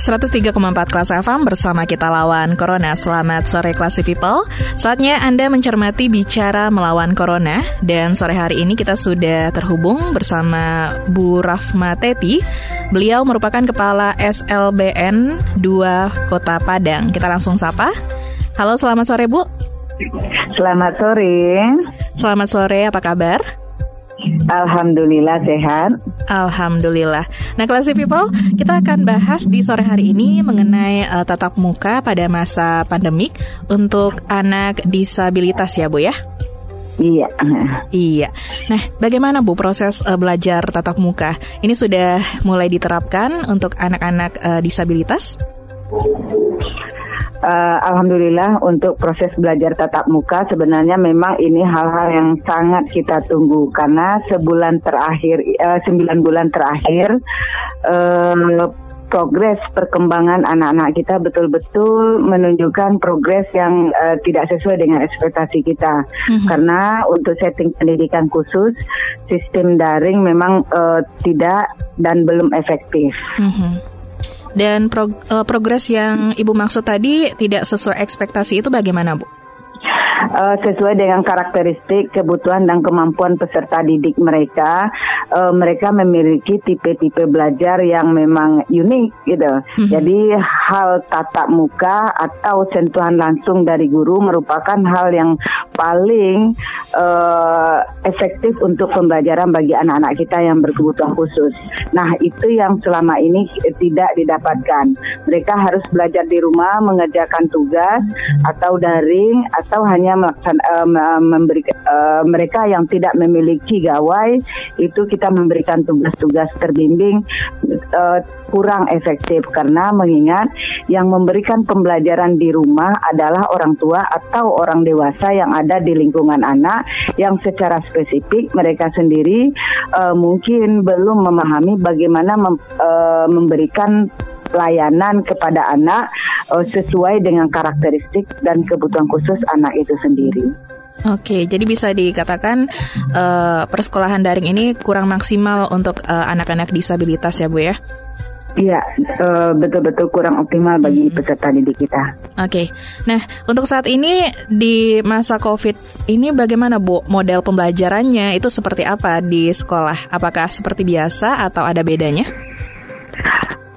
103,4 kelas FM bersama kita lawan Corona. Selamat sore Classy People. Saatnya Anda mencermati bicara melawan Corona dan sore hari ini kita sudah terhubung bersama Bu Rafma Teti. Beliau merupakan kepala SLBN 2 Kota Padang. Kita langsung sapa. Halo, selamat sore Bu. Selamat sore. Selamat sore, apa kabar? Alhamdulillah sehat. Alhamdulillah. Nah, Classy People, kita akan bahas di sore hari ini mengenai uh, tatap muka pada masa pandemik untuk anak disabilitas ya, Bu ya? Iya. Iya. Nah, bagaimana Bu proses uh, belajar tatap muka? Ini sudah mulai diterapkan untuk anak-anak uh, disabilitas? Uh, alhamdulillah untuk proses belajar tatap muka sebenarnya memang ini hal-hal yang sangat kita tunggu karena sebulan terakhir uh, sembilan bulan terakhir uh, progres perkembangan anak-anak kita betul-betul menunjukkan progres yang uh, tidak sesuai dengan ekspektasi kita. Mm-hmm. Karena untuk setting pendidikan khusus, sistem daring memang uh, tidak dan belum efektif. Mm-hmm. Dan prog uh, progres yang Ibu maksud tadi tidak sesuai ekspektasi itu bagaimana, Bu? uh, sesuai dengan karakteristik, kebutuhan dan kemampuan peserta didik mereka. Uh, mereka memiliki tipe-tipe belajar yang memang unik gitu. Mm-hmm. Jadi hal tatap muka atau sentuhan langsung dari guru merupakan hal yang paling uh, efektif untuk pembelajaran bagi anak-anak kita yang berkebutuhan khusus. Nah, itu yang selama ini tidak didapatkan. Mereka harus belajar di rumah, mengerjakan tugas atau daring atau hanya uh, memberi uh, mereka yang tidak memiliki gawai itu kita memberikan tugas-tugas terbimbing uh, kurang efektif karena mengingat yang memberikan pembelajaran di rumah adalah orang tua atau orang dewasa yang ada di lingkungan anak yang secara spesifik mereka sendiri uh, mungkin belum memahami bagaimana mem, uh, memberikan pelayanan kepada anak uh, sesuai dengan karakteristik dan kebutuhan khusus anak itu sendiri. Oke, jadi bisa dikatakan uh, persekolahan daring ini kurang maksimal untuk anak anak-anak disabilitas ya, Bu ya? Iya, betul-betul kurang optimal bagi hmm. peserta didik kita. Oke, nah untuk saat ini di masa COVID ini bagaimana Bu model pembelajarannya itu seperti apa di sekolah? Apakah seperti biasa atau ada bedanya?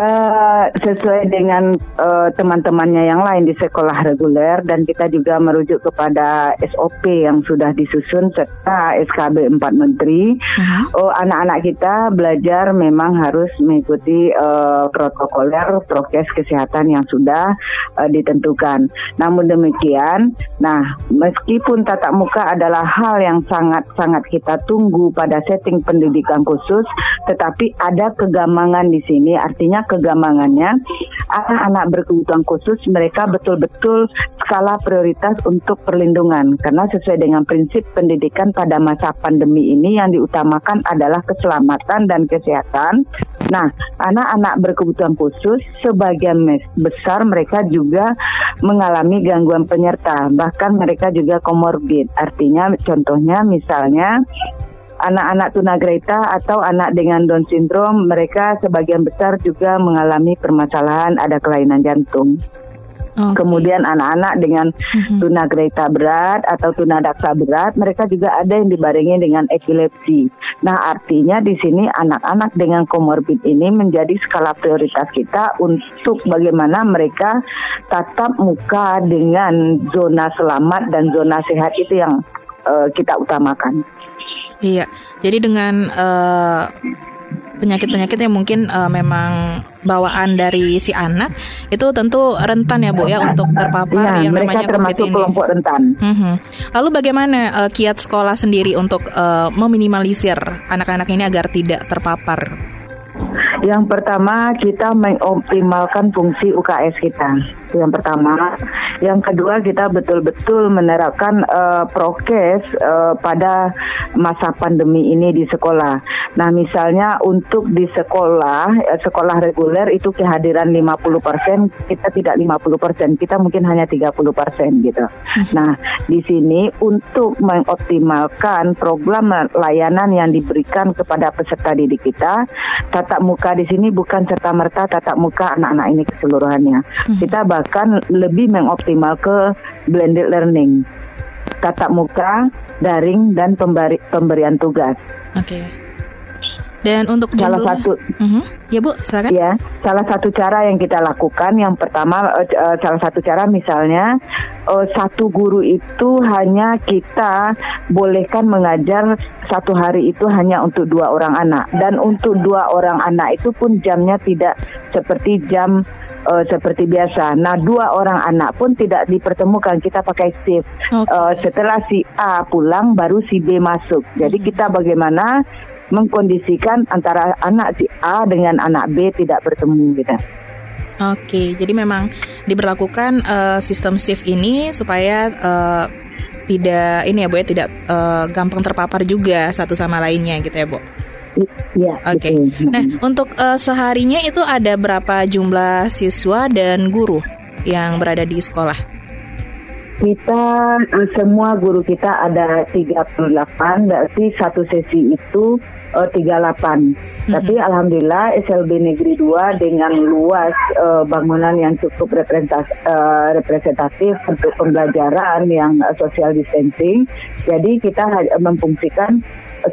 Uh, sesuai dengan uh, teman-temannya yang lain di sekolah reguler dan kita juga merujuk kepada SOP yang sudah disusun serta SKB 4 Menteri. Uh-huh. Oh, anak-anak kita belajar memang harus mengikuti uh, protokoler prokes kesehatan yang sudah uh, ditentukan. Namun demikian, nah meskipun tatap muka adalah hal yang sangat-sangat kita tunggu pada setting pendidikan khusus, tetapi ada kegamangan di sini artinya kegamangannya anak-anak berkebutuhan khusus mereka betul-betul skala prioritas untuk perlindungan karena sesuai dengan prinsip pendidikan pada masa pandemi ini yang diutamakan adalah keselamatan dan kesehatan. Nah, anak-anak berkebutuhan khusus sebagian besar mereka juga mengalami gangguan penyerta, bahkan mereka juga komorbid. Artinya contohnya misalnya anak-anak tunagrahita atau anak dengan Down syndrome mereka sebagian besar juga mengalami permasalahan ada kelainan jantung. Okay. Kemudian anak-anak dengan tunagrahita berat atau tunadaksa berat, mereka juga ada yang dibarengi dengan epilepsi. Nah, artinya di sini anak-anak dengan komorbid ini menjadi skala prioritas kita untuk bagaimana mereka tatap muka dengan zona selamat dan zona sehat itu yang uh, kita utamakan. Iya, jadi dengan uh, penyakit-penyakit yang mungkin uh, memang bawaan dari si anak itu tentu rentan ya Bu ya untuk terpapar ya, yang namanya COVID ini. kelompok rentan. Mm-hmm. Lalu bagaimana uh, kiat sekolah sendiri untuk uh, meminimalisir anak-anak ini agar tidak terpapar? Yang pertama kita mengoptimalkan fungsi UKS kita yang pertama. Yang kedua kita betul-betul menerapkan uh, prokes uh, pada masa pandemi ini di sekolah. Nah, misalnya untuk di sekolah, uh, sekolah reguler itu kehadiran 50%, kita tidak 50%, kita mungkin hanya 30% gitu. Nah, di sini untuk mengoptimalkan program layanan yang diberikan kepada peserta didik kita, tatap muka di sini bukan serta merta tatap muka anak-anak ini keseluruhannya. Kita bahkan lebih mengoptimal ke blended learning tatap muka, daring dan pemberi, pemberian tugas. Oke. Okay. Dan untuk salah satu, uh-huh. ya bu, silakan. Ya, salah satu cara yang kita lakukan, yang pertama, uh, salah satu cara misalnya uh, satu guru itu hanya kita bolehkan mengajar satu hari itu hanya untuk dua orang anak, dan untuk dua orang anak itu pun jamnya tidak seperti jam uh, seperti biasa. Nah, dua orang anak pun tidak dipertemukan. Kita pakai shift. Okay. Uh, setelah si A pulang, baru si B masuk. Jadi hmm. kita bagaimana mengkondisikan antara anak si A dengan anak B tidak bertemu gitu. Oke, jadi memang diberlakukan uh, sistem shift ini supaya uh, tidak ini ya Bu ya tidak uh, gampang terpapar juga satu sama lainnya gitu ya Bu. Iya. Oke. Okay. Nah, untuk uh, seharinya itu ada berapa jumlah siswa dan guru yang berada di sekolah? Kita uh, semua guru kita ada 38 berarti satu sesi itu uh, 38. Mm-hmm. Tapi alhamdulillah SLB Negeri 2 dengan luas uh, bangunan yang cukup representatif, uh, representatif untuk pembelajaran yang uh, social distancing. Jadi kita memfungsikan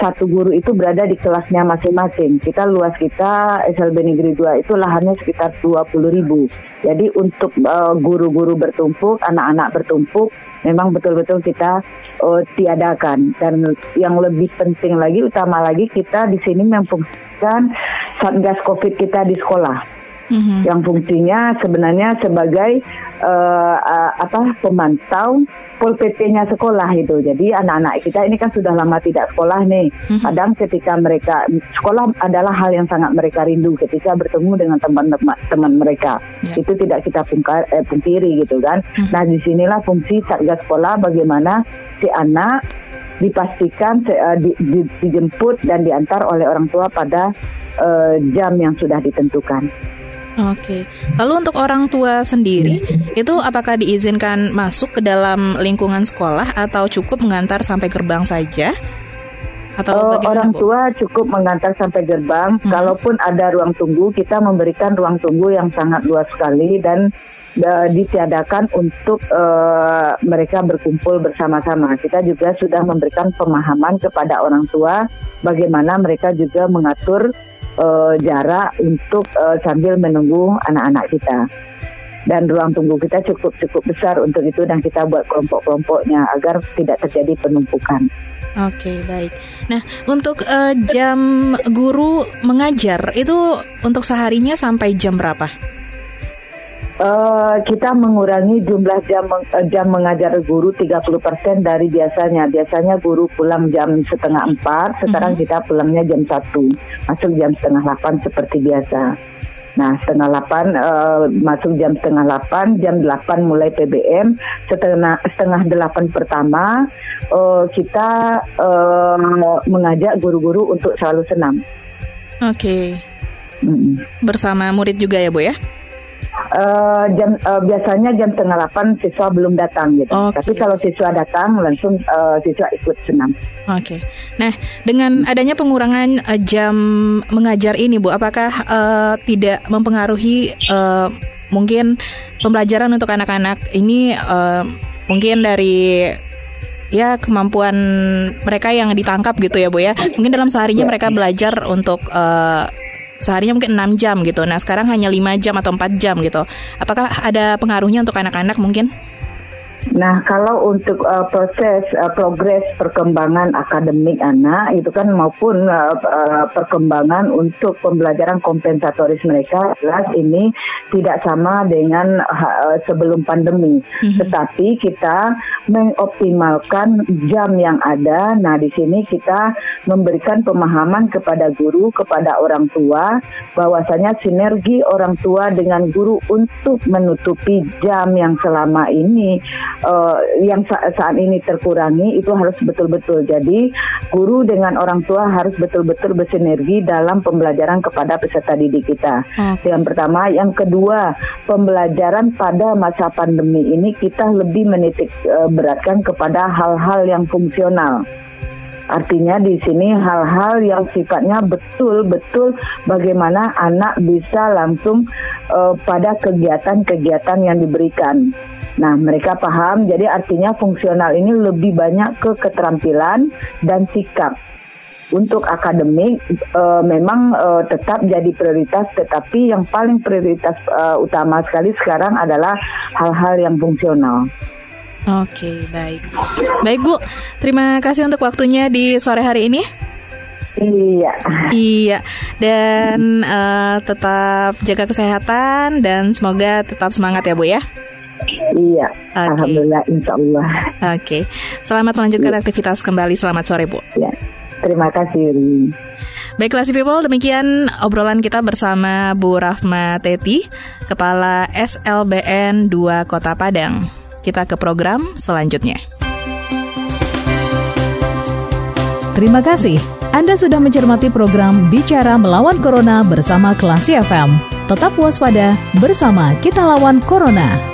satu guru itu berada di kelasnya masing-masing. Kita luas kita SLB Negeri 2 itu lahannya sekitar 20 ribu. Jadi untuk uh, guru-guru bertumpuk, anak-anak bertumpuk, memang betul-betul kita uh, tiadakan. Dan yang lebih penting lagi, utama lagi kita di sini memfungsikan satgas COVID kita di sekolah mm-hmm. yang fungsinya sebenarnya sebagai uh, uh, apa pemantau pol pp-nya sekolah itu. Jadi anak-anak kita ini kan sudah lama tidak sekolah nih. Mm-hmm. Kadang ketika mereka sekolah adalah hal yang sangat mereka rindu ketika bertemu dengan teman-teman mereka. Yeah. Itu tidak kita pungkar, eh, pungkiri gitu kan. Mm-hmm. Nah di sinilah fungsi satgas sekolah bagaimana si anak dipastikan uh, di, di, dijemput dan diantar oleh orang tua pada uh, jam yang sudah ditentukan. Oke. Lalu untuk orang tua sendiri, itu apakah diizinkan masuk ke dalam lingkungan sekolah atau cukup mengantar sampai gerbang saja? Atau uh, orang Bu? tua cukup mengantar sampai gerbang. Hmm. Kalaupun ada ruang tunggu, kita memberikan ruang tunggu yang sangat luas sekali dan uh, ditiadakan untuk uh, mereka berkumpul bersama-sama. Kita juga sudah memberikan pemahaman kepada orang tua bagaimana mereka juga mengatur uh, jarak untuk uh, sambil menunggu anak-anak kita. Dan ruang tunggu kita cukup cukup besar untuk itu dan kita buat kelompok-kelompoknya agar tidak terjadi penumpukan. Oke, okay, baik. Nah, untuk uh, jam guru mengajar itu untuk seharinya sampai jam berapa? Uh, kita mengurangi jumlah jam uh, jam mengajar guru 30% dari biasanya. Biasanya guru pulang jam setengah empat, sekarang mm -hmm. kita pulangnya jam satu, masuk jam setengah delapan seperti biasa. Nah, setengah delapan uh, masuk jam setengah delapan, jam delapan mulai PBM, setengah setengah delapan pertama uh, kita uh, mengajak guru-guru untuk selalu senam. Oke. Okay. Mm -hmm. Bersama murid juga ya, Bu ya? Uh, jam uh, biasanya jam setengah delapan siswa belum datang gitu. Okay. Tapi kalau siswa datang langsung uh, siswa ikut senam. Oke. Okay. Nah, dengan adanya pengurangan uh, jam mengajar ini, Bu, apakah uh, tidak mempengaruhi uh, mungkin pembelajaran untuk anak-anak ini uh, mungkin dari ya kemampuan mereka yang ditangkap gitu ya Bu ya. Mungkin dalam seharinya ya. mereka belajar untuk uh, seharinya mungkin 6 jam gitu. Nah, sekarang hanya 5 jam atau 4 jam gitu. Apakah ada pengaruhnya untuk anak-anak mungkin? Nah, kalau untuk uh, proses uh, progres perkembangan akademik anak itu kan maupun uh, uh, perkembangan untuk pembelajaran kompensatoris mereka jelas ini tidak sama dengan uh, sebelum pandemi. Mm-hmm. Tetapi kita mengoptimalkan jam yang ada. Nah, di sini kita memberikan pemahaman kepada guru, kepada orang tua bahwasanya sinergi orang tua dengan guru untuk menutupi jam yang selama ini uh, yang sa saat ini terkurangi itu harus betul-betul. Jadi guru dengan orang tua harus betul-betul bersinergi dalam pembelajaran kepada peserta didik kita. Hmm. Yang pertama, yang kedua, pembelajaran pada masa pandemi ini kita lebih menitik uh, beratkan kepada hal-hal yang fungsional. Artinya di sini hal-hal yang sifatnya betul-betul bagaimana anak bisa langsung uh, pada kegiatan-kegiatan yang diberikan. Nah, mereka paham, jadi artinya fungsional ini lebih banyak ke keterampilan dan sikap. Untuk akademik e, memang e, tetap jadi prioritas, tetapi yang paling prioritas e, utama sekali sekarang adalah hal-hal yang fungsional. Oke, baik. Baik, Bu. Terima kasih untuk waktunya di sore hari ini. Iya. Iya. Dan uh, tetap jaga kesehatan dan semoga tetap semangat ya, Bu ya. Iya, okay. alhamdulillah, insya Allah. Oke, okay. selamat melanjutkan ya. aktivitas kembali. Selamat sore, Bu. Ya, terima kasih. Baiklah, si people, demikian obrolan kita bersama Bu Rahma Teti, Kepala SLBN 2 Kota Padang. Kita ke program selanjutnya. Terima kasih. Anda sudah mencermati program Bicara Melawan Corona bersama Klasi FM. Tetap waspada bersama kita lawan Corona.